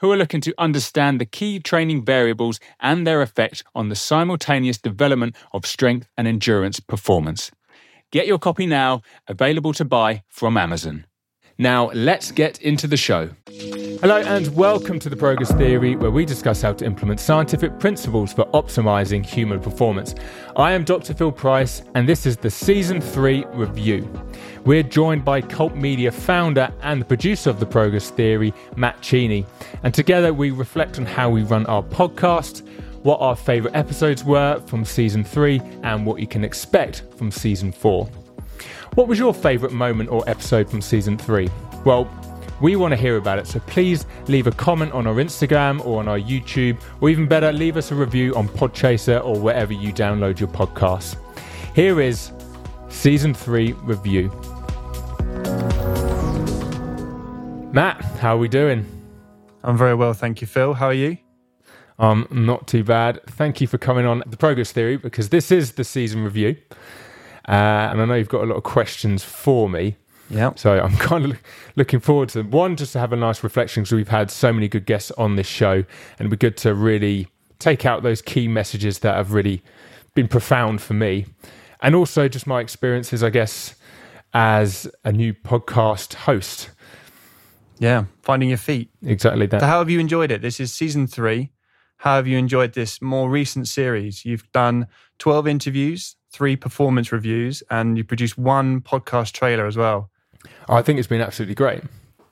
who are looking to understand the key training variables and their effect on the simultaneous development of strength and endurance performance. Get your copy now, available to buy from Amazon. Now, let's get into the show. Hello, and welcome to the Progress Theory, where we discuss how to implement scientific principles for optimizing human performance. I am Dr. Phil Price, and this is the Season 3 review. We're joined by Kult Media founder and the producer of the Progress Theory, Matt Cheney, and together we reflect on how we run our podcast, what our favourite episodes were from Season 3, and what you can expect from Season 4. What was your favourite moment or episode from season three? Well, we want to hear about it, so please leave a comment on our Instagram or on our YouTube, or even better, leave us a review on Podchaser or wherever you download your podcasts. Here is season three review. Matt, how are we doing? I'm very well, thank you, Phil. How are you? Um, not too bad. Thank you for coming on the Progress Theory because this is the season review. Uh, and I know you've got a lot of questions for me. Yeah. So I'm kind of looking forward to them. One, just to have a nice reflection because we've had so many good guests on this show, and it'd be good to really take out those key messages that have really been profound for me. And also just my experiences, I guess, as a new podcast host. Yeah, finding your feet. Exactly that. So how have you enjoyed it? This is season three. How have you enjoyed this more recent series? You've done 12 interviews, three performance reviews, and you produced one podcast trailer as well. I think it's been absolutely great.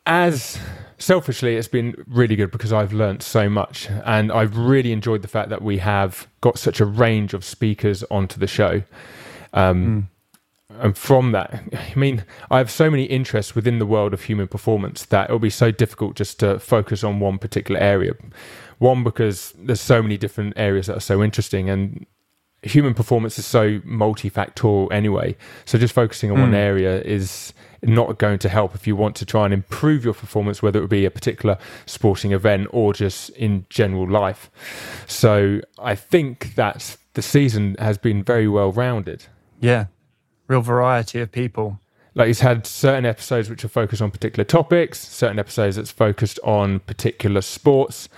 As selfishly, it's been really good because I've learned so much, and I've really enjoyed the fact that we have got such a range of speakers onto the show. Um, mm. And from that, I mean, I have so many interests within the world of human performance that it'll be so difficult just to focus on one particular area. One, because there's so many different areas that are so interesting, and human performance is so multifactorial anyway. So just focusing on mm. one hmm. area is not going to help if you want to try and improve your performance, whether it be a particular sporting event or just in general life. So I think that the season has been very well rounded. Yeah, real variety of people. Like it's had certain episodes which are focused on particular topics, certain episodes that's focused on particular sports,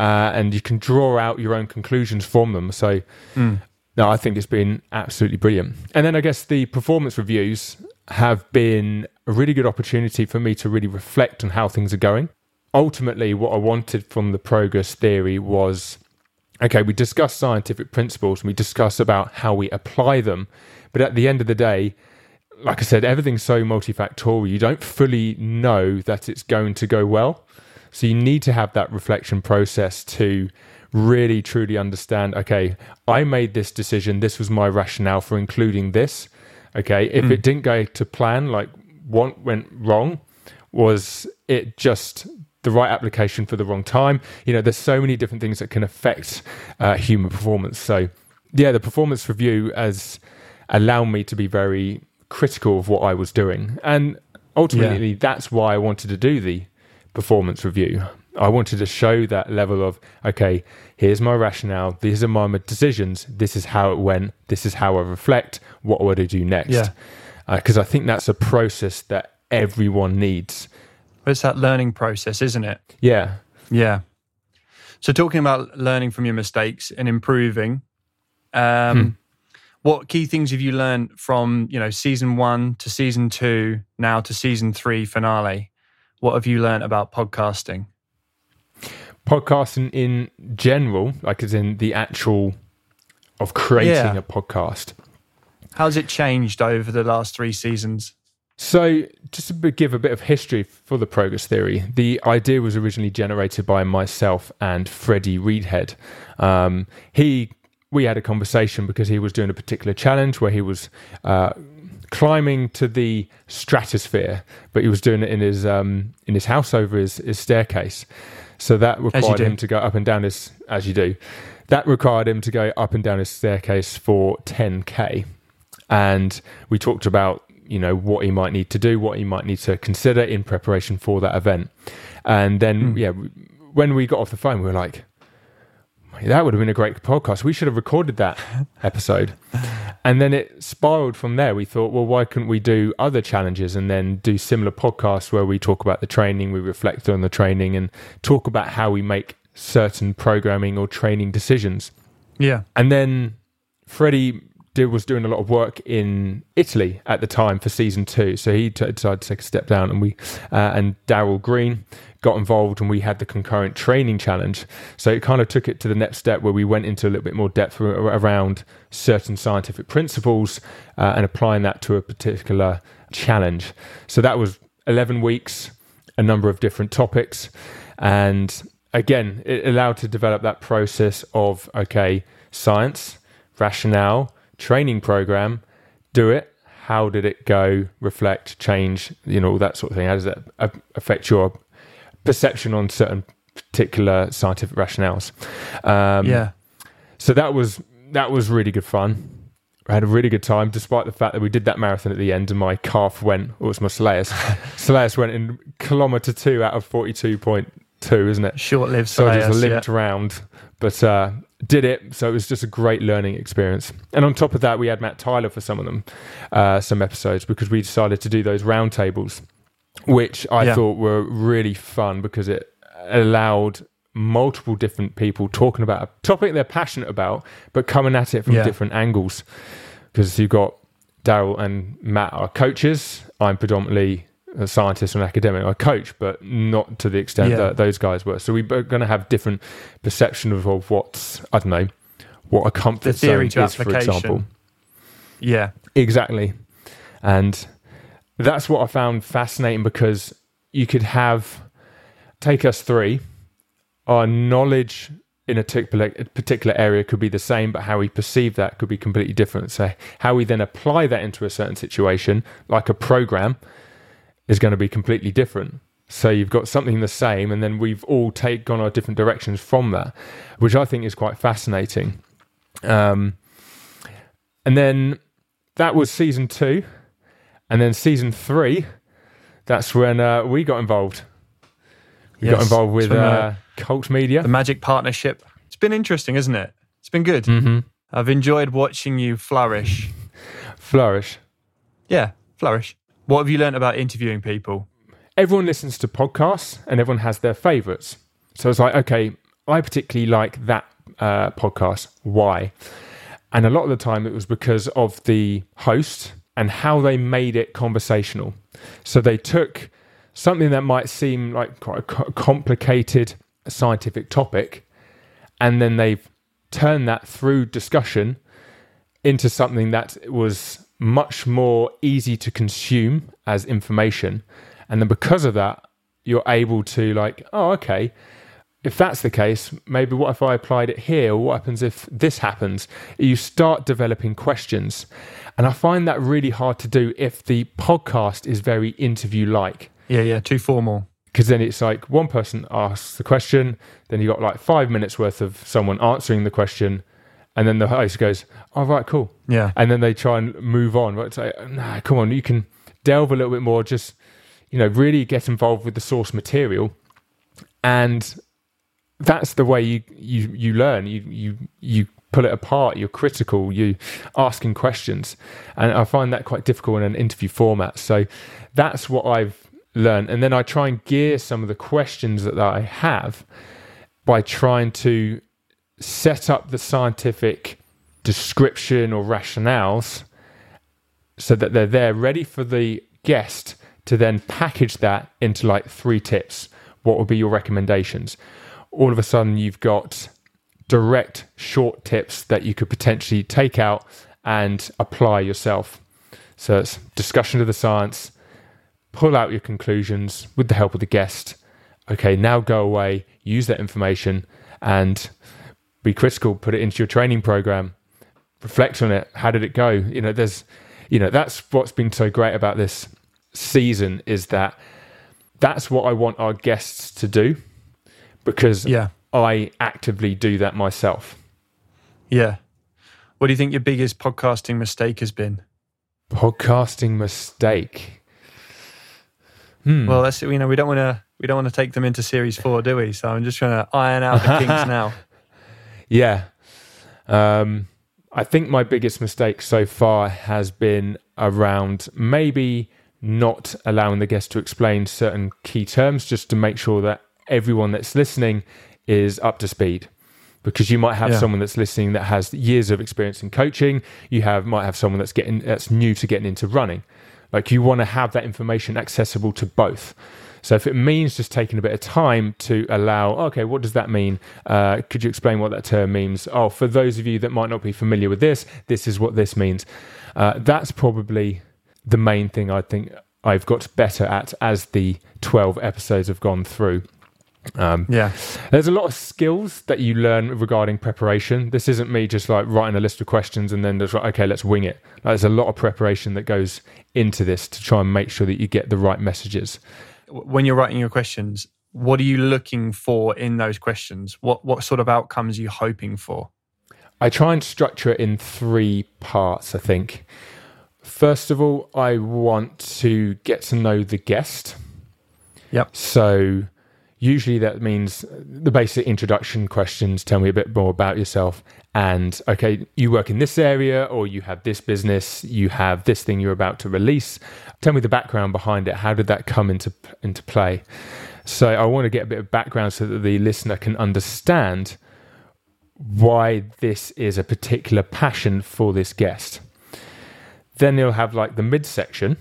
uh, and you can draw out your own conclusions from them. So mm. No, I think it's been absolutely brilliant. And then I guess the performance reviews have been a really good opportunity for me to really reflect on how things are going. Ultimately, what I wanted from the progress theory was okay, we discuss scientific principles and we discuss about how we apply them. But at the end of the day, like I said, everything's so multifactorial. You don't fully know that it's going to go well. So you need to have that reflection process to really truly understand okay i made this decision this was my rationale for including this okay? If mm. it didn't go to plan like what went wrong was it just the right application for the wrong time. You know there's so many different things that can affect uh, human performance. So yeah the performance review has allowed me to be very critical of what i was doing. And ultimately yeah. that's why i wanted to do the performance review. I wanted to show that level of, okay, here's my rationale, these are my decisions, this is how it went, this is how I reflect, what would I do next? Yeah. Because uh, I think that's a process that everyone needs. It's that learning process, isn't it? Yeah. Yeah. So, talking about learning from your mistakes and improving, um, hmm. what key things have you learned from, you know, season one to season two, now to season three finale? What have you learned about podcasting? Podcasting in general, like as in the actual of creating yeah. a podcast. How's it changed over the last three seasons? So, just to give a bit of history for the progress theory, the idea was originally generated by myself and Freddie Reedhead. Um, he, we had a conversation because he was doing a particular challenge where he was uh, climbing to the stratosphere, but he was doing it in his um, in his house over his, his staircase. So that required him to go up and down his, as you do, that required him to go up and down his staircase for 10K. And we talked about, you know, what he might need to do, what he might need to consider in preparation for that event. And then, yeah, when we got off the phone, we were like, that would have been a great podcast. We should have recorded that episode. And then it spiraled from there. We thought, well, why couldn't we do other challenges and then do similar podcasts where we talk about the training, we reflect on the training, and talk about how we make certain programming or training decisions. Yeah. And then Freddie did, was doing a lot of work in Italy at the time for season two, so he t- decided to take a step down, and we uh, and Daryl Green got involved, and we had the concurrent training challenge. So it kind of took it to the next step where we went into a little bit more depth around certain scientific principles uh, and applying that to a particular challenge. So that was eleven weeks, a number of different topics, and again, it allowed to develop that process of okay, science, rationale, training program, do it. How did it go? Reflect, change, you know, all that sort of thing. How does that affect your perception on certain particular scientific rationales? Um, Yeah. So that was that was really good fun. I had a really good time, despite the fact that we did that marathon at the end, and my calf went. Or it was my Soleus. Soleus went in kilometer two out of forty-two point two, isn't it? Short lived So it was a Soleus, yeah. limped round, but uh, did it. So it was just a great learning experience. And on top of that, we had Matt Tyler for some of them, uh, some episodes, because we decided to do those roundtables, which I Yeah. thought were really fun because it allowed multiple different people talking about a topic they're passionate about, but coming at it from Yeah. different angles. Because you've got Daryl and Matt are coaches. I'm predominantly a scientist and academic. I coach, but not to the extent Yeah. that those guys were. So we're going to have different perception of, of what's I don't know what a comfort The theory zone is, for example. Yeah. Exactly. And that's what I found fascinating because you could have, take us three, our knowledge in a particular area could be the same, but how we perceive that could be completely different. So, how we then apply that into a certain situation, like a program, is going to be completely different. So, you've got something the same, and then we've all take gone our different directions from that, which I think is quite fascinating. Um, and then that was season two. And then season three, that's when uh, we got involved. We got involved with uh, uh, Kult Media. The Magic Partnership. It's been interesting, isn't it? It's been good. hmm I've enjoyed watching you flourish. Flourish. Yeah, flourish. What have you learned about interviewing people? Everyone listens to podcasts and everyone has their favorites. So it's like, okay, I particularly like that uh, podcast. Why? And a lot of the time it was because of the host and how they made it conversational. So they took something that might seem like quite a complicated scientific topic and then they've turned that through discussion into something that was much more easy to consume as information. And then because of that, you're able to like, oh, okay, if that's the case, maybe what if I applied it here? Or what happens if this happens? You start developing questions. And I find that really hard to do if the podcast is very interview like. Yeah, yeah, too formal. Because then it's like one person asks the question, then you got like five minutes worth of someone answering the question, and then the host goes, "Oh right, cool," Yeah. and then they try and move on. But it's like, nah, come on, you can delve a little bit more. Just you know, really get involved with the source material, and that's the way you you you learn. You you you pull it apart. You're critical. You asking questions, and I find that quite difficult in an interview format. So that's what I've learned, and then I try and gear some of the questions that I have by trying to set up the scientific description or rationales so that they're there ready for the guest to then package that into like three tips. What would be your recommendations? All of a sudden, you've got direct short tips that you could potentially take out and apply yourself. So it's discussion of the science, pull out your conclusions with the help of the guest. Okay, now go away, use that information and be critical, put it into your training program, reflect on it. How did it go? You know, there's, you know, that's what's been so great about this season is that that's what I want our guests to do. because Yeah. I actively do that myself. Yeah. What do you think your biggest podcasting mistake has been? Podcasting mistake. Hmm. Well, that's you know we don't want to we don't want to take them into series four, do we? So I'm just trying to iron out the kinks now. Yeah. Um, I think my biggest mistake so far has been around maybe not allowing the guest to explain certain key terms just to make sure that everyone that's listening is up to speed. Because you might have Yeah. someone that's listening that has years of experience in coaching. You have might have someone that's getting that's new to getting into running. Like you want to have that information accessible to both. So if it means just taking a bit of time to allow, okay, what does that mean? Uh, could you explain what that term means? Oh, for those of you that might not be familiar with this, this is what this means. Uh, that's probably the main thing I think I've got better at as the 12 episodes have gone through. Um, Yeah. there's a lot of skills that you learn regarding preparation. This isn't me just like writing a list of questions and then just like, okay, let's wing it. Like, there's a lot of preparation that goes into this to try and make sure that you get the right messages. When you're writing your questions, what are you looking for in those questions? What what sort of outcomes are you hoping for? I try and structure it in three parts, I think. First of all, I want to get to know the guest. Yep. So usually that means the basic introduction questions tell me a bit more about yourself and okay you work in this area or you have this business you have this thing you're about to release. Tell me the background behind it. How did that come into into play? So i want to get a bit of background so that the listener can understand why this is a particular passion for this guest. Then you'll have like the midsection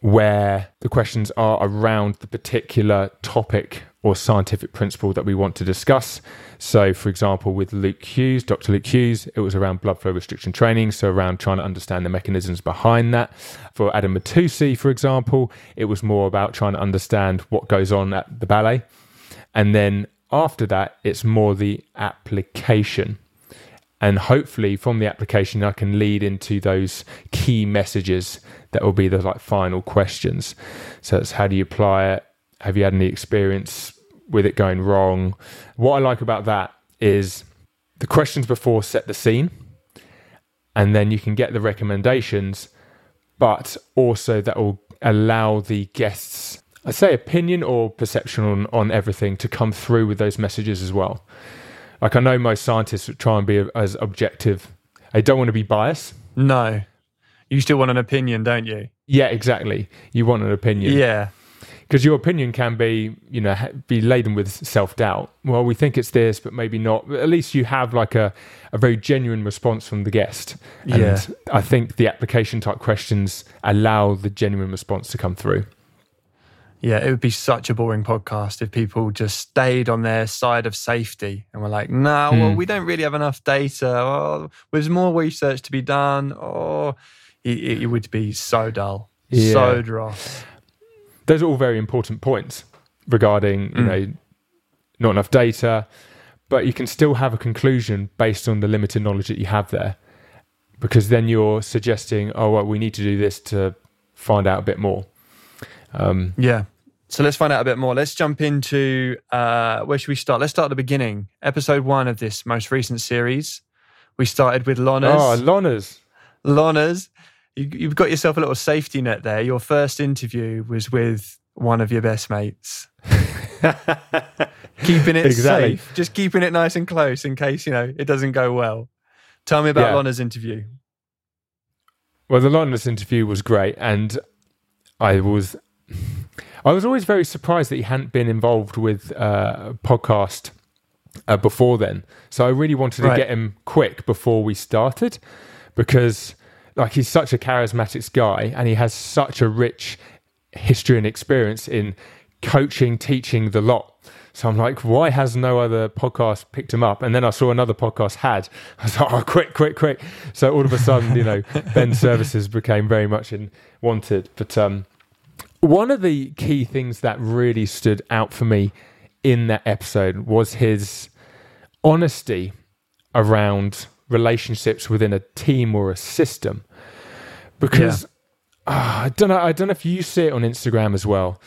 where the questions are around the particular topic or scientific principle that we want to discuss. So, for example, with Luke Hughes, Dr. Luke Hughes, it was around blood flow restriction training, so around trying to understand the mechanisms behind that. For Adam Matusi, for example, it was more about trying to understand what goes on at the ballet. And then after that, it's more the application and hopefully from the application i can lead into those key messages that will be the like final questions. So it's how do you apply it? Have you had any experience with it going wrong? What i like about that is the questions before set the scene and then you can get the recommendations but also that will allow the guests i say opinion or perception on, on everything to come through with those messages as well like I know most scientists try and be as objective. They don't want to be biased. No. You still want an opinion, don't you? Yeah, exactly. You want an opinion. Yeah. Because your opinion can be, you know, be laden with self doubt. Well, we think it's this, but maybe not. But at least you have like a, a very genuine response from the guest. And Yeah. I think the application type questions allow the genuine response to come through. Yeah, it would be such a boring podcast if people just stayed on their side of safety and were like, no, well, Hmm. we don't really have enough data. Oh, there's more research to be done. Or it, it would be so dull, Yeah. so dry. those are all very important points regarding you Mm. know not enough data but you can still have a conclusion based on the limited knowledge that you have there because then you're suggesting oh well we need to do this to find out a bit more um, Yeah. So let's find out a bit more. Let's jump into uh, where should we start? Let's start at the beginning. Episode one of this most recent series. We started with Lonas. oh Lonas Lonas, you, you've got yourself a little safety net there. Your first interview was with one of your best mates. keeping it Exactly. safe, just keeping it nice and close in case you know it doesn't go well. Tell me about Yeah. Lona's interview. Well, the Lonas interview was great, and I was I was always very surprised that he hadn't been involved with uh, a podcast uh, before then. So I really wanted to get him quick before we started because like he's such a charismatic guy and he has such a rich history and experience in coaching, teaching the lot. So I'm like, why has no other podcast picked him up? And then I saw another podcast had. I was like, oh, quick, quick, quick. So all of a sudden, you know, Ben's services became very much in wanted. But um, one of the key things that really stood out for me in that episode was his honesty around relationships within a team or a system. Because ah, I don't know, I don't know if you see it on Instagram as well.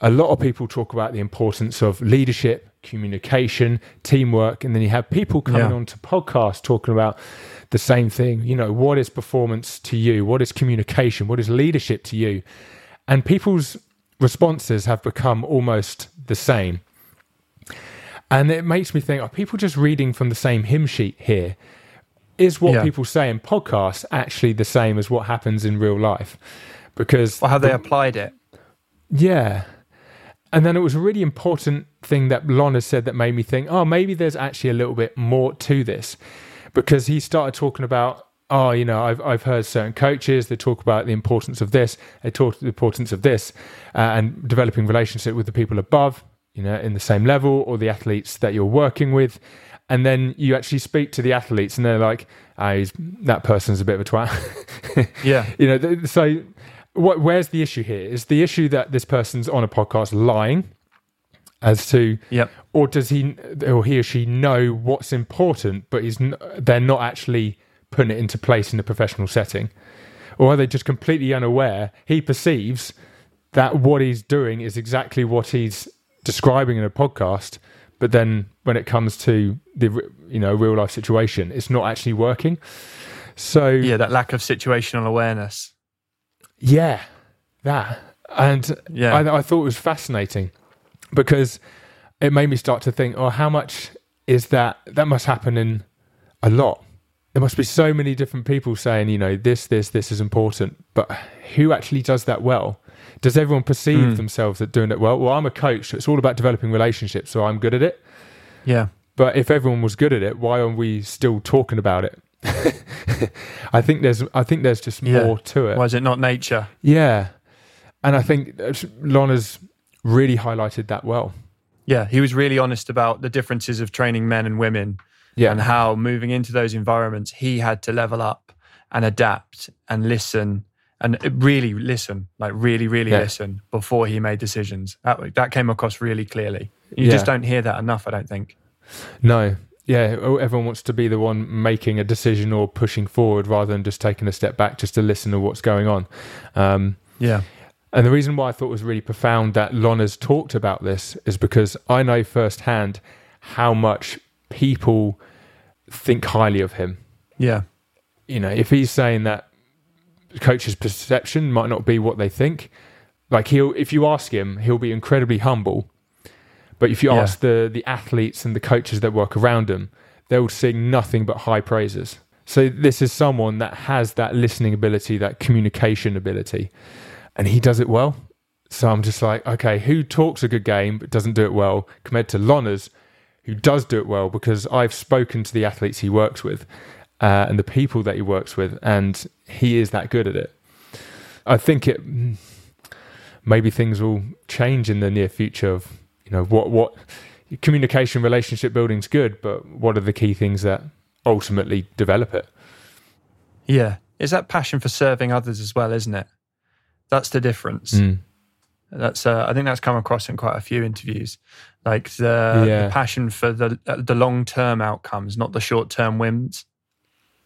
A lot of people talk about the importance of leadership, communication, teamwork, and then you have people coming Yeah. on to podcasts talking about the same thing. You know, what is performance to you? What is communication? What is leadership to you? And people's responses have become almost the same. And it makes me think, are people just reading from the same hymn sheet here? Is what Yeah. people say in podcasts actually the same as what happens in real life? Because Or have they applied it? yeah. And then it was a really important thing that Lon has said that made me think, oh, maybe there's actually a little bit more to this. Because he started talking about, oh, you know, I've, I've heard certain coaches, they talk about the importance of this, they talk the importance of this, uh, and developing relationship with the people above, you know, in the same level, or the athletes that you're working with. And then you actually speak to the athletes, and they're like, he's, that person's a bit of a twat. Yeah. you know th- so what where's the issue here is the issue that this person's on a podcast lying as to Yep. or does he or he or she know what's important but he's n- they're not actually putting it into place in a professional setting or are they just completely unaware he perceives that what he's doing is exactly what he's describing in a podcast but then when it comes to the you know real life situation it's not actually working so Yeah, that lack of situational awareness. yeah, that. And Yeah. I, I thought it was fascinating because it made me start to think, oh, how much is that? That must happen in a lot. There must be so many different people saying, you know, this, this, this is important. But who actually does that well? Does everyone perceive hmm. themselves at doing it well? Well, I'm a coach, so it's all about developing relationships, so I'm good at it. Yeah. But if everyone was good at it, why are we still talking about it? I think there's, I think there's just Yeah. more to it. Why is it not nature? Yeah. And I think Lana's really highlighted that well. Yeah, he was really honest about the differences of training men and women Yeah. and how moving into those environments, he had to level up and adapt and listen and really listen, like really, really Yeah. listen before he made decisions. That, that came across really clearly. You Yeah. just don't hear that enough, I don't think. no. Yeah. oh, Everyone wants to be the one making a decision or pushing forward rather than just taking a step back just to listen to what's going on. Um, Yeah. and the reason why I thought it was really profound that Lana's talked about this is because I know firsthand how much people think highly of him. Yeah. you know, if he's saying that coach's perception might not be what they think, like he'll, if you ask him, he'll be incredibly humble. But if you Yeah. ask the the athletes and the coaches that work around him, they'll sing nothing but high praises. So this is someone that has that listening ability, that communication ability, and he does it well. So I'm just like, okay, who talks a good game but doesn't do it well, compared to Lonas, who does do it well because I've spoken to the athletes he works with uh, and the people that he works with, and he is that good at it. I think it maybe things will change in the near future. Of you know what what communication, relationship building's good, but what are the key things that ultimately develop it? Yeah. It's that passion for serving others as well, isn't it? That's the difference. Mm. That's uh, I think that's come across in quite a few interviews, like the, Yeah. the passion for the uh, the long term outcomes, not the short term wins.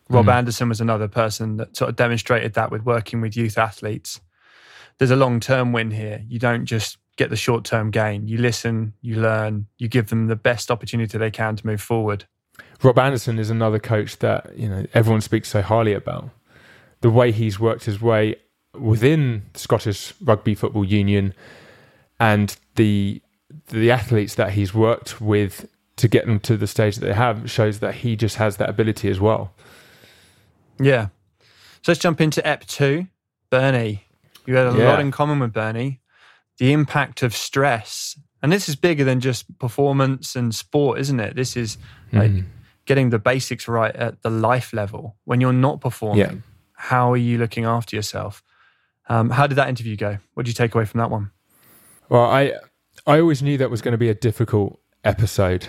Rob Mm. Anderson was another person that sort of demonstrated that with working with youth athletes. There's a long term win here. You don't just get the short term gain. You listen, you learn, you give them the best opportunity they can to move forward. Rob Anderson is another coach that you know everyone speaks so highly about. The way he's worked his way within the Scottish Rugby Football Union and the the athletes that he's worked with to get them to the stage that they have shows that he just has that ability as well. Yeah. So let's jump into EP two. Bernie, you had a Yeah. lot in common with Bernie. The impact of stress. And this is bigger than just performance and sport, isn't it? This is like Mm. getting the basics right at the life level. When you're not performing, Yeah. how are you looking after yourself? Um, how did that interview go? What did you take away from that one? Well, I I always knew that was going to be a difficult episode.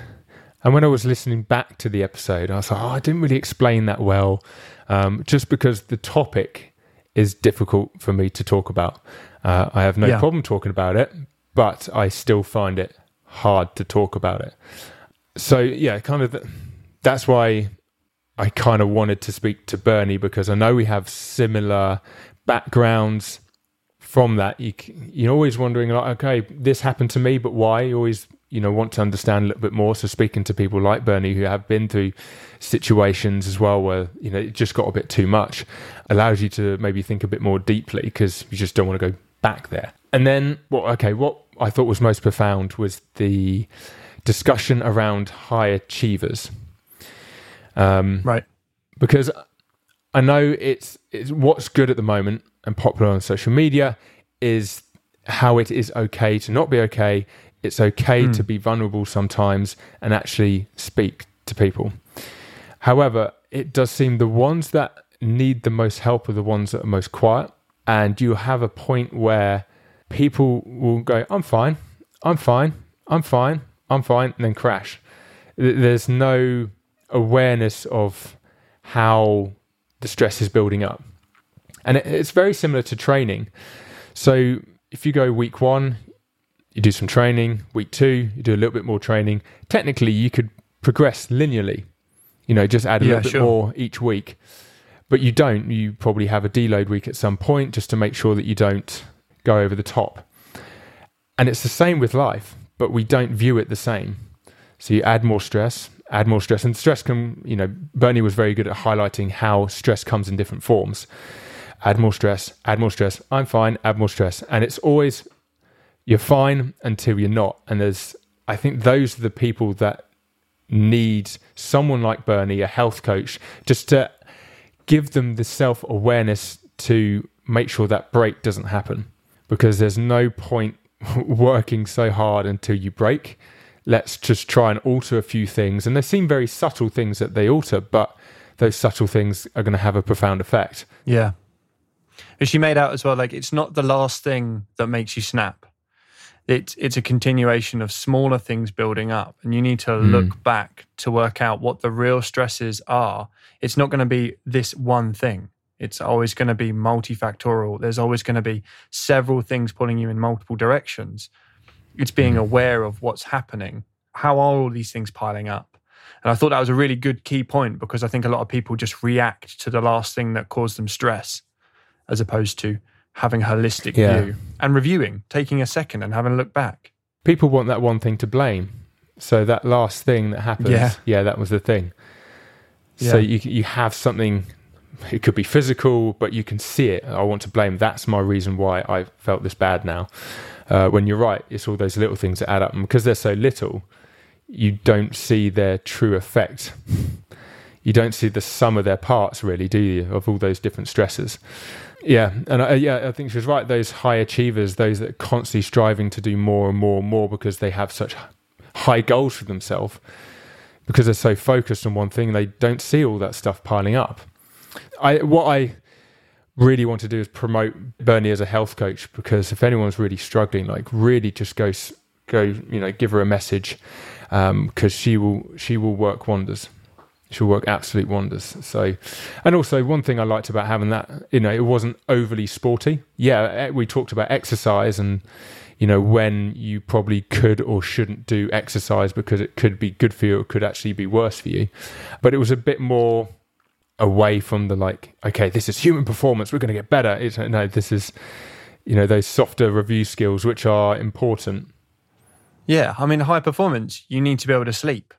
And when I was listening back to the episode, I was like, oh, I didn't really explain that well, um, just because the topic is difficult for me to talk about. Uh, I have no Yeah. problem talking about it, but I still find it hard to talk about it. So, yeah, kind of th- that's why I kind of wanted to speak to Bernie because I know we have similar backgrounds from that. You, you're always wondering, like, okay, this happened to me, but why? You're always you know want to understand a little bit more. So speaking to people like Bernie who have been through situations as well where you know it just got a bit too much, allows you to maybe think a bit more deeply because you just don't want to go back there. And then what? Okay, what I thought was most profound was the discussion around high achievers. Um, right. Because I know it's it's what's good at the moment and popular on social media is how it is okay to not be okay. It's okay mm. to be vulnerable sometimes and actually speak to people. However, it does seem the ones that need the most help are the ones that are most quiet. And you have a point where people will go, I'm fine, I'm fine, I'm fine, I'm fine, and then crash. There's no awareness of how the stress is building up. And it's very similar to training. So if you go week one, you do some training, week two, you do a little bit more training. Technically, you could progress linearly, you know, just add a yeah, little bit sure. more each week. But you don't. You probably have a deload week at some point just to make sure that you don't go over the top. And it's the same with life, but we don't view it the same. So you add more stress, add more stress. And stress can, you know, Bernie was very good at highlighting how stress comes in different forms. Add more stress, add more stress. I'm fine, add more stress. And it's always, you're fine until you're not. And there's, I think those are the people that need someone like Bernie, a health coach, just to give them the self awareness to make sure that break doesn't happen. Because there's no point working so hard until you break let's just try and alter a few things. And they seem very subtle things that they alter, but those subtle things are going to have a profound effect. Yeah. And she made out as well, like it's not the last thing that makes you snap. It's it's a continuation of smaller things building up, and you need to mm. look back to work out what the real stresses are. It's not going to be this one thing. It's always going to be multifactorial. There's always going to be several things pulling you in multiple directions. It's being mm-hmm. aware of what's happening. How are all these things piling up? And I thought that was a really good key point because I think a lot of people just react to the last thing that caused them stress as opposed to having a holistic yeah. view and reviewing, taking a second and having a look back. People want that one thing to blame. So that last thing that happens, yeah, yeah that was the thing. So you you have something it could be physical, but you can see it. I want to blame. That's my reason why I felt this bad now. Uh, when you're right, it's all those little things that add up. And because they're so little, you don't see their true effect. you don't see the sum of their parts, really, do you, of all those different stresses? Yeah, and I, yeah, I think she was right. Those high achievers, those that are constantly striving to do more and more and more because they have such high goals for themselves, because they're so focused on one thing, they don't see all that stuff piling up. I what I really want to do is promote Bernie as a health coach because if anyone's really struggling, like really just go go you know give her a message because um, she will she will work wonders. She'll work absolute wonders. So, and also one thing I liked about having that, you know, it wasn't overly sporty. Yeah, eh, we talked about exercise and you know when you probably could or shouldn't do exercise because it could be good for you, it could actually be worse for you. But it was a bit more away from the like, okay, this is human performance. We're going to get better. It's, no, this is, you know, those softer review skills which are important. Yeah, I mean, high performance, you need to be able to sleep,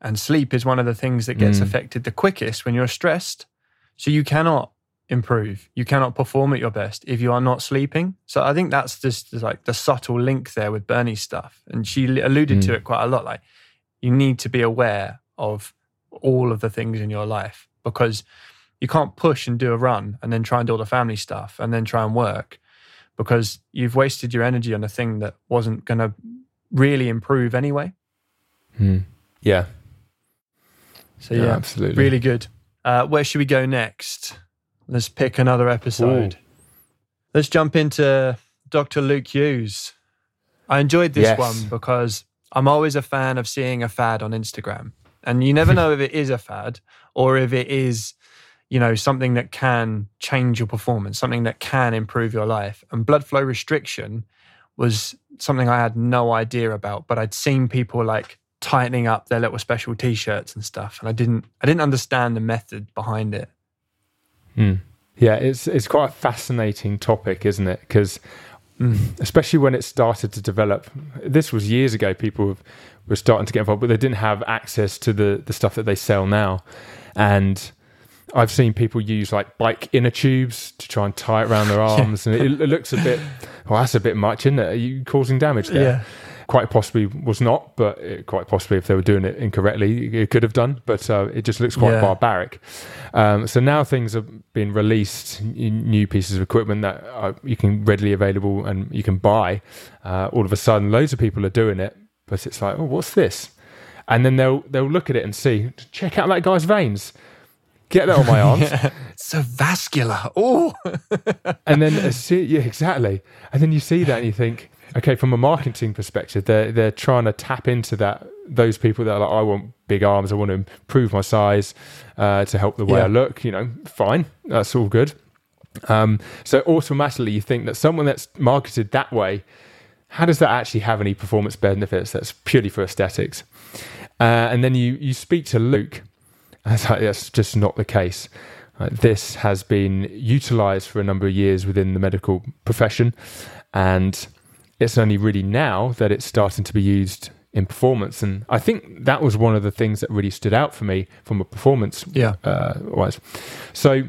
and sleep is one of the things that gets mm. affected the quickest when you're stressed. So you cannot improve. You cannot perform at your best if you are not sleeping. So I think that's just like the subtle link there with Bernie's stuff, and she alluded mm. to it quite a lot. Like you need to be aware of all of the things in your life because you can't push and do a run and then try and do all the family stuff and then try and work because you've wasted your energy on a thing that wasn't going to really improve anyway. Hmm. Yeah. So yeah, yeah, absolutely, really good. Uh, where should we go next? Let's pick another episode. Ooh. Let's jump into Dr. Luke Hughes. I enjoyed this yes. one because I'm always a fan of seeing a fad on Instagram. And you never know if it is a fad or if it is, you know, something that can change your performance, something that can improve your life. And blood flow restriction was something I had no idea about, but I'd seen people like tightening up their little special t-shirts and stuff, and I didn't I didn't understand the method behind it. Hmm. Yeah, it's it's quite a fascinating topic, isn't it? Because Mm. especially when it started to develop. This was years ago. People were starting to get involved, but they didn't have access to the the stuff that they sell now. And I've seen people use like bike inner tubes to try and tie it around their arms, and it, it looks a bit. Well, that's a bit much, isn't it? Are you causing damage there? Yeah. Quite possibly was not, but it, quite possibly if they were doing it incorrectly, it could have done. But uh, it just looks quite Yeah. barbaric. Um, so now things are being released, new pieces of equipment that are, you can readily available and you can buy. Uh, all of a sudden, loads of people are doing it, but it's like, oh, what's this? And then they'll they'll look at it and see, check out that guy's veins. Get that on my arms. It's so vascular. Oh, and then soo- yeah, exactly. And then you see that and you think, okay, from a marketing perspective, they're they're trying to tap into that those people that are like, I want big arms, I want to improve my size uh, to help the way Yeah. I look. You know, fine, that's all good. Um, so automatically, you think that someone that's marketed that way, how does that actually have any performance benefits? That's purely for aesthetics. Uh, and then you you speak to Luke, and it's like that's just not the case. Uh, this has been utilized for a number of years within the medical profession, and it's only really now that it's starting to be used in performance. And I think that was one of the things that really stood out for me from a performance Yeah. uh, wise. So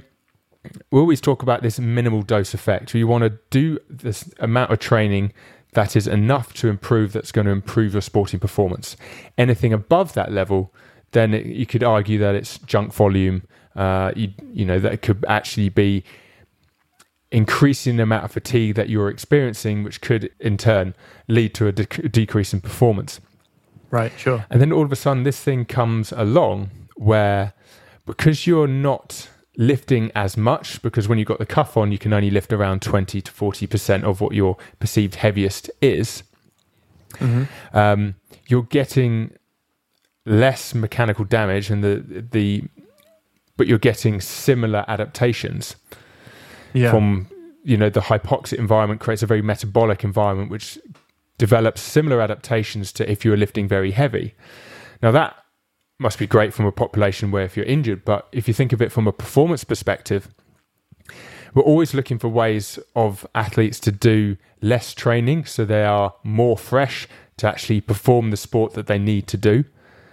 we always talk about this minimal dose effect. You want to do this amount of training that is enough to improve, that's going to improve your sporting performance. Anything above that level, then it, you could argue that it's junk volume. Uh, you, you know, that could actually be increasing the amount of fatigue that you're experiencing, which could in turn lead to a dec- decrease in performance. right. Sure. And then all of a sudden, this thing comes along where because you're not lifting as much, because when you've got the cuff on, you can only lift around 20 to 40% of what your perceived heaviest is, um, you're getting less mechanical damage and the, the, but you're getting similar adaptations Yeah. from you know the hypoxic environment creates a very metabolic environment which develops similar adaptations to if you were lifting very heavy. Now that must be great from a population where if you're injured but if you think of it from a performance perspective we're always looking for ways of athletes to do less training so they are more fresh to actually perform the sport that they need to do.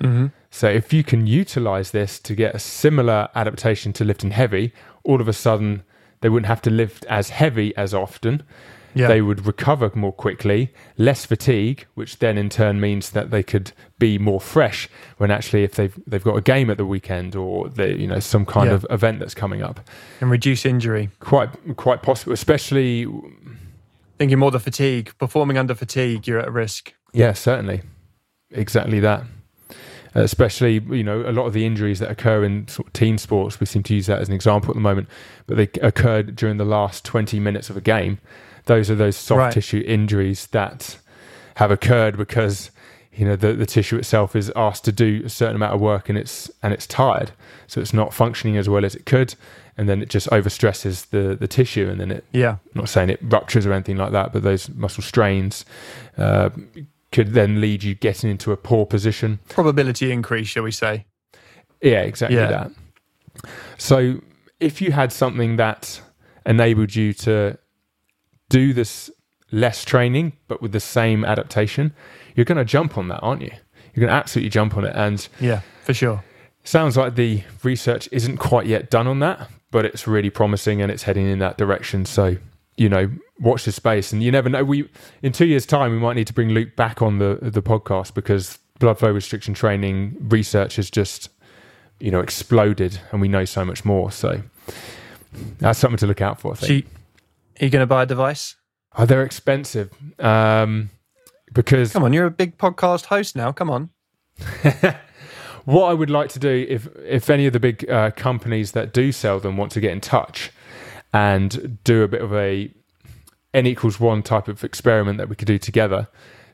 Mm-hmm. So if you can utilize this to get a similar adaptation to lifting heavy, all of a sudden they wouldn't have to lift as heavy as often. Yeah. They would recover more quickly, less fatigue, which then in turn means that they could be more fresh when actually if they've they've got a game at the weekend or they you know some kind Yeah. of event that's coming up. and reduce injury. Quite quite possible, especially Thinking more the fatigue. Performing under fatigue, you're at risk. Yeah, certainly. Exactly that. Especially, you know, a lot of the injuries that occur in sort of team sports, we seem to use that as an example at the moment, but they occurred during the last 20 minutes of a game. Those are those soft Right. tissue injuries that have occurred because, you know, the, the tissue itself is asked to do a certain amount of work and it's and it's tired. So it's not functioning as well as it could. And then it just overstresses the, the tissue and then it Yeah. I'm not saying it ruptures or anything like that, but those muscle strains uh, could then lead you getting into a poor position. Probability increase, shall we say? Yeah, exactly Yeah. that. So if you had something that enabled you to do this less training, but with the same adaptation, you're going to jump on that, aren't you? You're going to absolutely jump on it. And Yeah, for sure. sounds like the research isn't quite yet done on that, but it's really promising and it's heading in that direction. So, you know, watch the space, and you never know. We in two years' time, we might need to bring Luke back on the the podcast because blood flow restriction training research has just, you know, exploded, and we know so much more. So that's something to look out for. I think. So, you, are you going to buy a device? oh, they're expensive um, because Come on, you're a big podcast host now. Come on. what I would like to do, if if any of the big uh, companies that do sell them want to get in touch and do a bit of a n equals one type of experiment that we could do together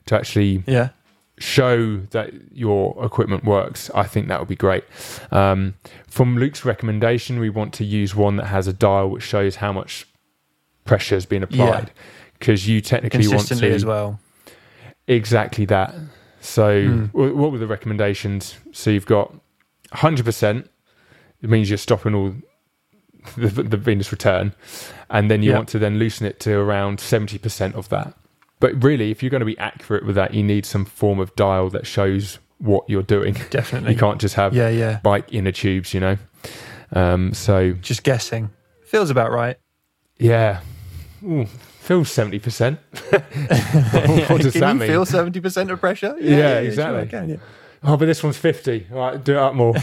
to actually Yeah. show that your equipment works, I think that would be great. Um, from Luke's recommendation, we want to use one that has a dial which shows how much pressure has been applied. Because you technically want to as well. Exactly that. So, wh- what were the recommendations? So, you've got 100%, it means you're stopping all the, the venous return, and then you Yeah. want to then loosen it to around seventy percent of that. But really, if you're going to be accurate with that, you need some form of dial that shows what you're doing. Definitely. You can't just have Yeah, yeah. bike inner tubes, you know. Um, so Just guessing. Feels about right. yeah, Ooh, feels seventy percent. what does Can that you mean? feel 70% of pressure? Yeah, sure exactly. I can, yeah. oh, but this one's fifty. All right, do it up more.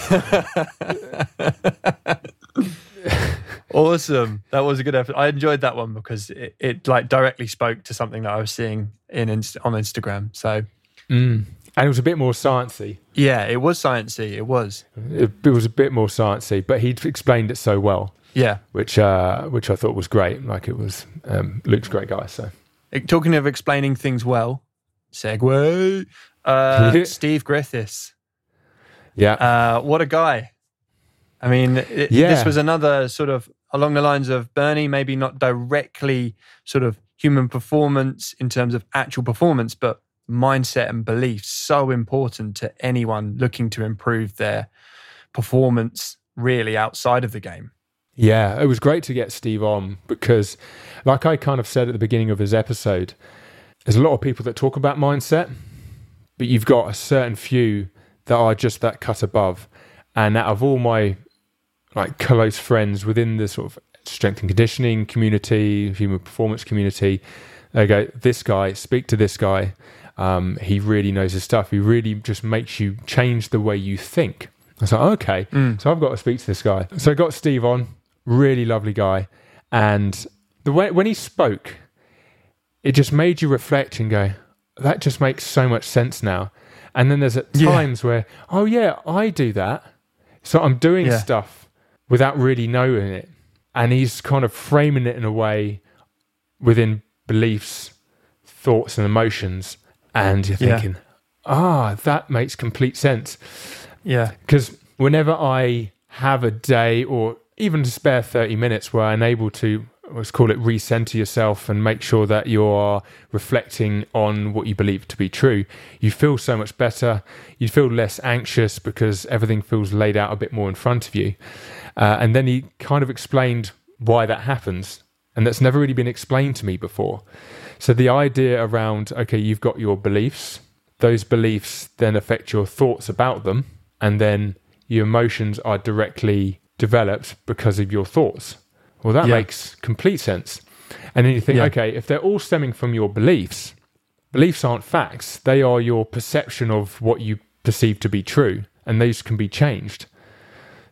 Awesome. That was a good effort. I enjoyed that one because it, it like directly spoke to something that I was seeing in on Instagram. So Mm. And it was a bit more sciencey. yeah, it was sciencey. It was. It, it was a bit more sciencey, but he'd explained it so well, Yeah. which uh, which I thought was great. Like it was um, Luke's a great guy. So Talking of explaining things well, segue. Uh, Steve Griffiths. yeah, Uh, what a guy. I mean, it, Yeah. this was another sort of along the lines of Bernie, maybe not directly sort of human performance in terms of actual performance, but mindset and beliefs so important to anyone looking to improve their performance really outside of the game. Yeah, it was great to get Steve on because, like I kind of said at the beginning of his episode, there's a lot of people that talk about mindset, but you've got a certain few that are just that cut above. And out of all my like close friends within the sort of strength and conditioning community, human performance community, they go, this guy, speak to this guy. Um, he really knows his stuff. He really just makes you change the way you think. I was like, okay, so I've got to speak to this guy. So I got Steve on, really lovely guy, and the way when he spoke, it just made you reflect and go, that just makes so much sense now. And then there's at Yeah. times where, oh yeah, I do that. So I'm doing Yeah. stuff without really knowing it. And he's kind of framing it in a way within beliefs, thoughts, and emotions. And you're Yeah. thinking, ah, that makes complete sense. Yeah. Because whenever I have a day or even to spare 30 minutes where I'm able to, let's call it recenter yourself and make sure that you're reflecting on what you believe to be true, you feel so much better. You feel less anxious because everything feels laid out a bit more in front of you. Uh, and then he kind of explained why that happens. And that's never really been explained to me before. So the idea around, okay, you've got your beliefs, those beliefs then affect your thoughts about them, and then your emotions are directly developed because of your thoughts. Well, that Yeah. makes complete sense. And then you think, Yeah. okay, if they're all stemming from your beliefs, beliefs aren't facts, they are your perception of what you perceive to be true, and those can be changed.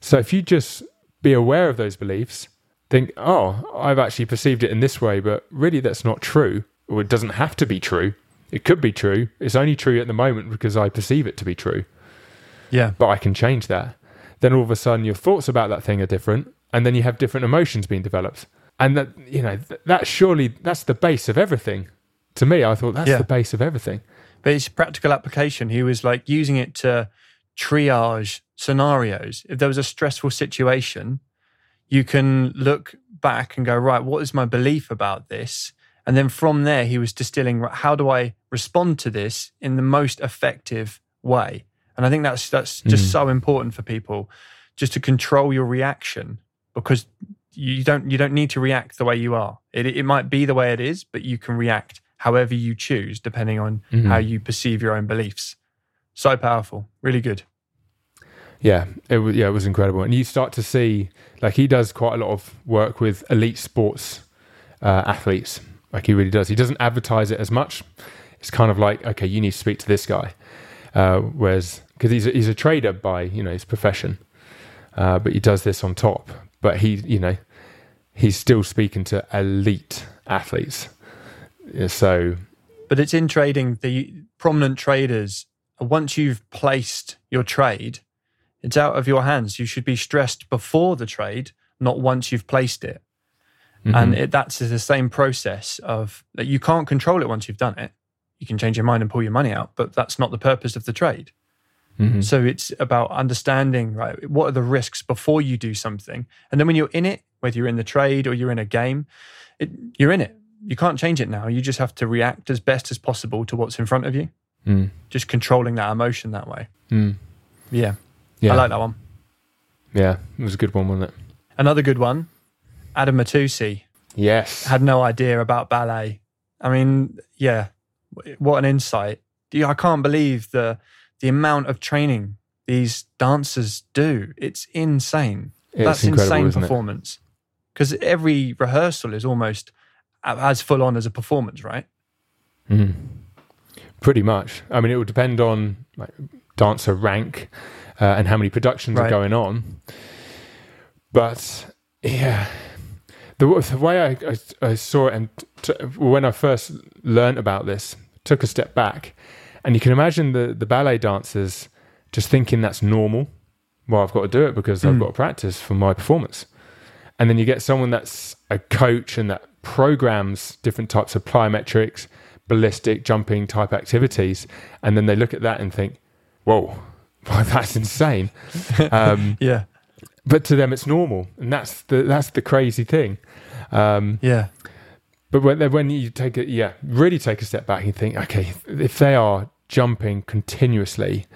So if you just be aware of those beliefs, think, oh, I've actually perceived it in this way, but really that's not true, or it doesn't have to be true. It could be true. It's only true at the moment because I perceive it to be true, Yeah. but I can change that. Then all of a sudden, your thoughts about that thing are different, and then you have different emotions being developed. And that, you know, th- that surely that's the base of everything. To me, I thought that's Yeah. the base of everything. But it's practical application. He was like using it to triage scenarios. If there was a stressful situation, you can look back and go, right, what is my belief about this? And then from there, he was distilling, right, how do I respond to this in the most effective way? And I think that's that's just Mm. so important for people, just to control your reaction because you don't you don't need to react the way you are. It it might be the way it is, but you can react however you choose, depending on Mhm. how you perceive your own beliefs. So powerful, really good. Yeah, it was yeah, it was incredible. And you start to see like he does quite a lot of work with elite sports uh, athletes. Like he really does. He doesn't advertise it as much. It's kind of like okay, you need to speak to this guy. Uh, whereas because he's a, he's a trader by you know his profession, uh, but he does this on top. But he you know he's still speaking to elite athletes. So But it's in trading, the prominent traders, once you've placed your trade, it's out of your hands. You should be stressed before the trade, not once you've placed it. And mhm. it, that's the same process of that you can't control it once you've done it. You can change your mind and pull your money out, but that's not the purpose of the trade. Mhm. So it's about understanding, right? What are the risks before you do something? And then when you're in it, whether you're in the trade or you're in a game, it, you're in it. You can't change it now. You just have to react as best as possible to what's in front of you, Mm. just controlling that emotion that way. Mm. Yeah. yeah, I like that one. yeah, it was a good one, wasn't it? Another good one Adam Mattiussi Yes. had no idea about ballet. I mean, yeah, what an insight. I can't believe the the amount of training these dancers do. It's insane. It's That's insane performance. Because every rehearsal is almost as full on as a performance, right? Mm. Pretty much. I mean, it would depend on like, dancer rank uh, and how many productions are going on. But yeah, the, the way I, I, I saw it, and t- when I first learnt about this, took a step back, and you can imagine the the ballet dancers just thinking that's normal. Well, I've got to do it because I've Mm. got to practice for my performance. And then you get someone that's a coach and that programs different types of plyometrics, ballistic, jumping type activities. And then they look at that and think, whoa, well, that's insane. um, Yeah, but to them, it's normal. And that's the, that's the crazy thing. Um, yeah, but when, when you take it, yeah, really take a step back and think, okay, if they are jumping continuously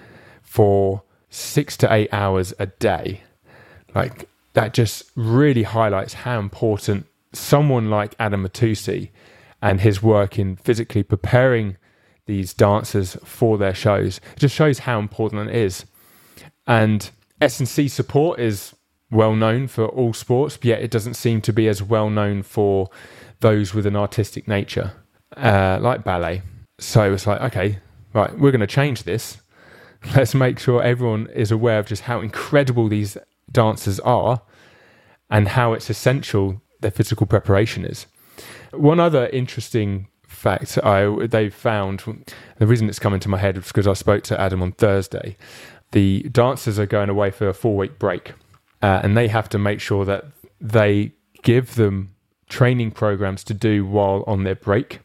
for six to eight hours a day, like that just really highlights how important someone like Adam Mattiussi and his work in physically preparing these dancers for their shows it just shows how important it is. And S&C support is well known for all sports, but yet it doesn't seem to be as well known for those with an artistic nature, uh, like ballet. So it's like, okay, right, we're going to change this. Let's make sure everyone is aware of just how incredible these dancers are and how it's essential their physical preparation is. One other interesting fact I they found the reason it's coming to my head is because I spoke to Adam on Thursday. The dancers are going away for a four week break, uh, and they have to make sure that they give them training programs to do while on their break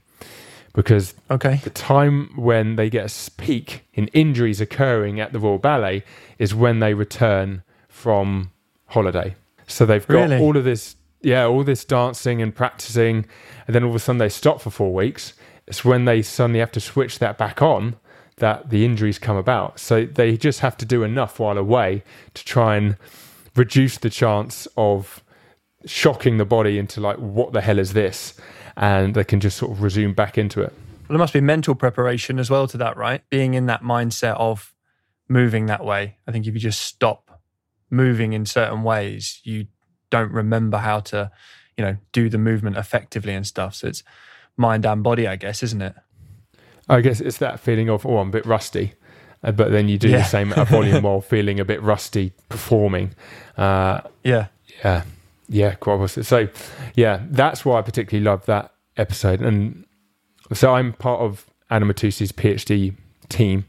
because okay, the time when they get a peak in injuries occurring at the Royal Ballet is when they return from holiday. So they've got Really? all of this, yeah, all this dancing and practicing, and then all of a sudden they stop for four weeks. It's when they suddenly have to switch that back on that the injuries come about. So they just have to do enough while away to try and reduce the chance of shocking the body into like, what the hell is this? And they can just sort of resume back into it. Well, there must be mental preparation as well to that, right? Being in that mindset of moving that way. I think if you just stop moving in certain ways, you don't remember how to, you know, do the movement effectively and stuff. So it's mind and body, I guess, isn't it? I guess it's that feeling of, oh, I'm a bit rusty. Uh, but then you do Yeah. the same at volume while feeling a bit rusty performing. Uh, Yeah. yeah, yeah, quite opposite. So, yeah, that's why I particularly love that episode. And so I'm part of Anna Mattiussi's PhD team,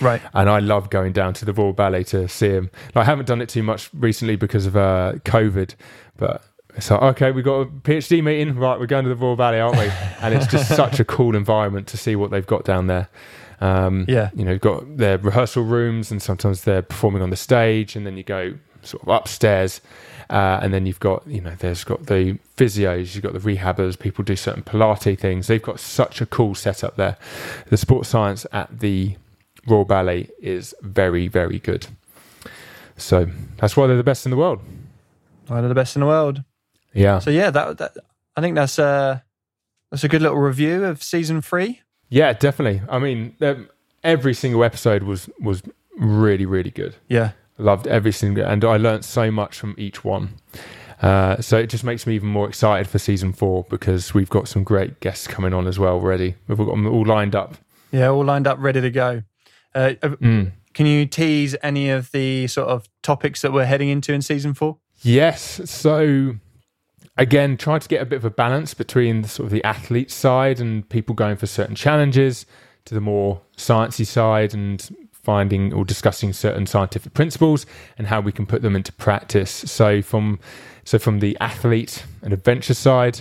Right. and I love going down to the Royal Ballet to see him. I haven't done it too much recently because of uh, COVID, but it's like, okay, we've got a PhD meeting, right? We're going to the Royal Ballet, aren't we? And it's just such a cool environment to see what they've got down there. Um, Yeah. you know, you've got their rehearsal rooms, and sometimes they're performing on the stage, and then you go sort of upstairs, uh, and then you've got, you know, there's got the physios, you've got the rehabbers, people do certain Pilates things. They've got such a cool setup there. The sports science at the Royal Ballet is very, very good. So that's why they're the best in the world. One of the best in the world. Yeah. So yeah, that, that I think that's a that's a good little review of season three. Yeah, definitely. I mean, um, every single episode was was really, really good. Yeah. Loved every single, and I learnt so much from each one. Uh, so it just makes me even more excited for season four because we've got some great guests coming on as well already. We've got them all lined up. Yeah, all lined up, ready to go. Uh, Mm. can you tease any of the sort of topics that we're heading into in season four? Yes. So again, try to get a bit of a balance between the, sort of the athlete side and people going for certain challenges to the more sciencey side and finding or discussing certain scientific principles and how we can put them into practice. So from so from the athlete and adventure side,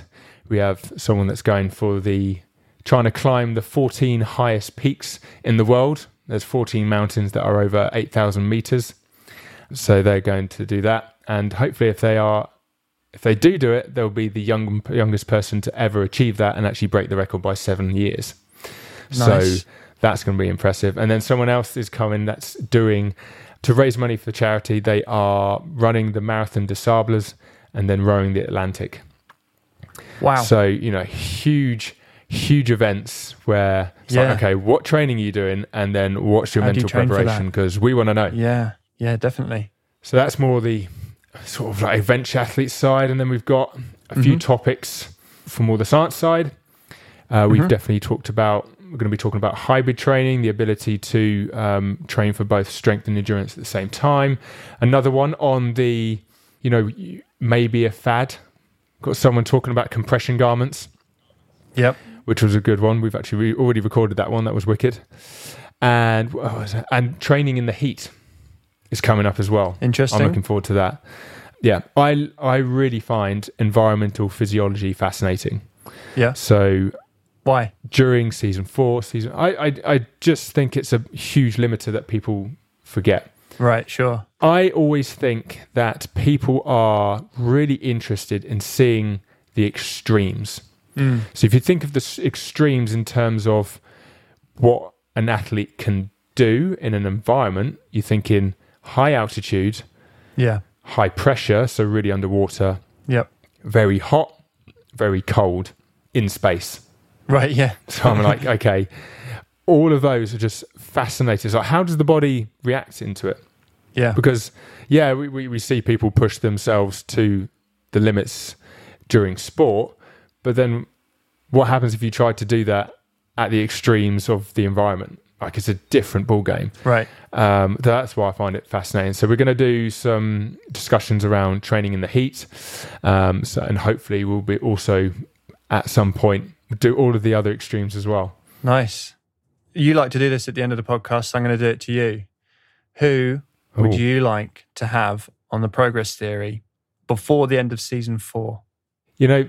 we have someone that's going for the trying to climb the 14 highest peaks in the world. There's 14 mountains that are over 8,000 meters. So they're going to do that, and hopefully, if they are, if they do do it, they'll be the young, youngest person to ever achieve that and actually break the record by seven years. Nice. So that's going to be impressive. And then someone else is coming that's doing to raise money for charity. They are running the Marathon des Sables, and then rowing the Atlantic. Wow. So, you know, huge, huge events where it's Yeah. like, okay, what training are you doing? And then what's your How you mental that? preparation? Because we want to know. yeah. Yeah, definitely. So that's more the sort of like adventure athlete side. And then we've got a few Mhm. topics from more the science side. Uh, we've Mhm. definitely talked about, we're going to be talking about hybrid training, the ability to um, train for both strength and endurance at the same time. Another one on the, you know, maybe a fad. Got someone talking about compression garments Yep. Which was a good one. We've actually re- already recorded that one. That was wicked. And was and training in the heat is coming up as well. Interesting. I'm looking forward to that. Yeah, I I really find environmental physiology fascinating. Yeah. So Why? during season four, season I I, I just think it's a huge limiter that people forget. Right, sure. I always think that people are really interested in seeing the extremes. Mm. So if you think of the extremes in terms of what an athlete can do in an environment, you think in high altitude, Yeah. high pressure, so really underwater, Yep. very hot, very cold in space. Right, yeah. So I'm like, okay, all of those are just fascinating. It's like, how does the body react into it? Yeah. Because, yeah, we, we, we see people push themselves to the limits during sport, but then what happens if you try to do that at the extremes of the environment? Like it's a different ball game. Right. Um, that's why I find it fascinating. So we're going to do some discussions around training in the heat, um, so, and hopefully we'll be also at some point do all of the other extremes as well. Nice. You like to do this at the end of the podcast, so I'm going to do it to you. Who would Ooh. you like to have on the progress theory before the end of season four? You know,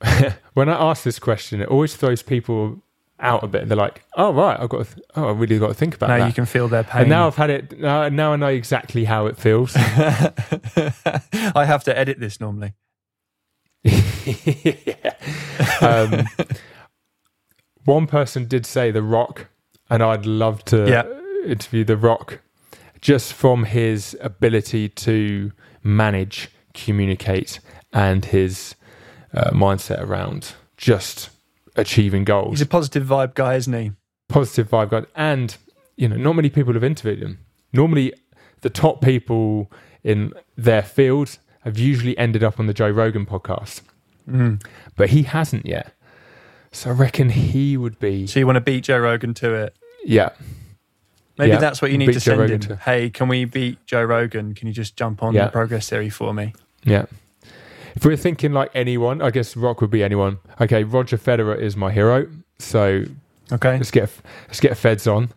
when I ask this question, it always throws people out a bit. They're like, "Oh right, I've got. To th- oh, I really got to think about now that." Now you can feel their pain. and now I've had it. Now, now I know exactly how it feels. I have to edit this normally. Yeah. um, one person did say The Rock, and I'd love to Yeah. interview The Rock just from his ability to manage, communicate, and his uh, mindset around just achieving goals. He's a positive vibe guy, isn't he? positive vibe guy. And, you know, not many people have interviewed him. Normally, the top people in their field have usually ended up on the Joe Rogan podcast, Mm. but he hasn't yet. So I reckon he would be, So you want to beat Joe Rogan to it? yeah, Maybe Yeah, that's what you need beat to Joe send Rogan him. to- Hey, can we beat Joe Rogan? Can you just jump on Yeah. the progress theory for me? yeah. If we're thinking like anyone, I guess Rock would be anyone. Okay, Roger Federer is my hero. So Okay. let's get let's get Feds on.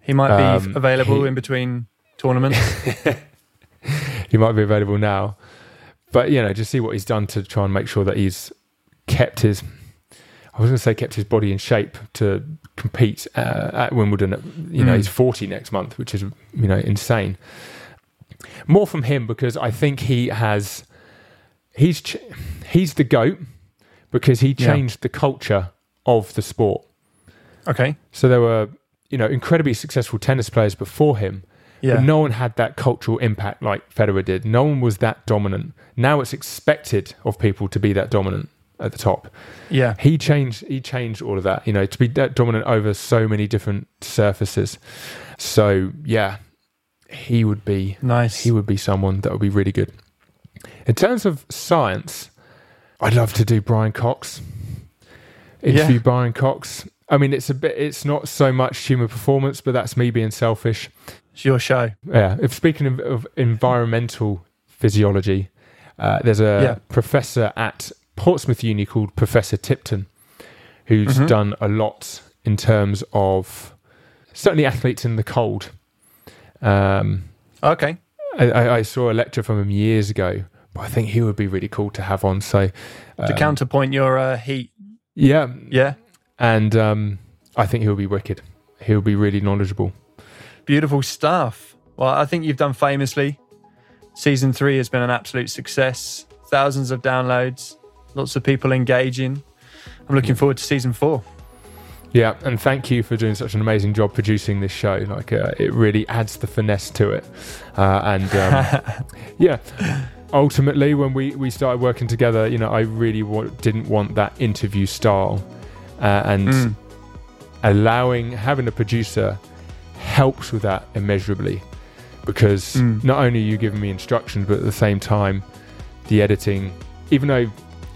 He might be Um, available he- in between tournaments. he might be available now. But you know, just see what he's done to try and make sure that he's kept his. I was going to say kept his body in shape to compete uh, at Wimbledon. You know, Mm. he's forty next month, which is you know insane. More from him because I think he has. He's ch- he's the goat because he Yeah. changed the culture of the sport. okay. So there were you know incredibly successful tennis players before him, Yeah. but no one had that cultural impact like Federer did. No one was that dominant. Now it's expected of people to be that dominant at the top. yeah. He changed. He changed all of that. You know, to be that dominant over so many different surfaces. So yeah, he would be. Nice. He would be someone that would be really good. In terms of science, I'd love to do Brian Cox. Interview Yeah. Brian Cox. I mean, it's a bit. It's not so much human performance, but that's me being selfish. it's your show. Yeah. If speaking of, of environmental physiology, uh, there's a Yeah. professor at Portsmouth Uni called Professor Tipton, who's Mhm. done a lot in terms of certainly athletes in the cold. Um, Okay. I, I saw a lecture from him years ago, but I think he would be really cool to have on. So To um, counterpoint your uh, heat. yeah, Yeah. and um, I think he'll be wicked. He'll be really knowledgeable. Beautiful stuff. Well, I think you've done famously. Season three has been an absolute success. Thousands of downloads, lots of people engaging. I'm looking forward to season four. Yeah, and thank you for doing such an amazing job producing this show. Like, uh, it really adds the finesse to it. Uh, and um, yeah, ultimately, when we, we started working together, you know, I really wa- didn't want that interview style, uh, and Mm. allowing having a producer helps with that immeasurably because Mm. not only are you giving me instructions, but at the same time, the editing, even though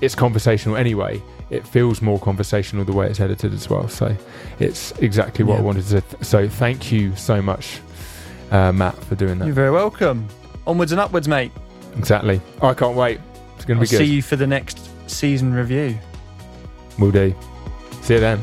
it's conversational anyway, it feels more conversational the way it's edited as well. So it's exactly what I wanted to. So thank you so much, uh, Matt, for doing that. You're very welcome. Onwards and upwards, mate. Exactly. I can't wait. It's going I'll to be good. see you for the next season review. Will do. See you then.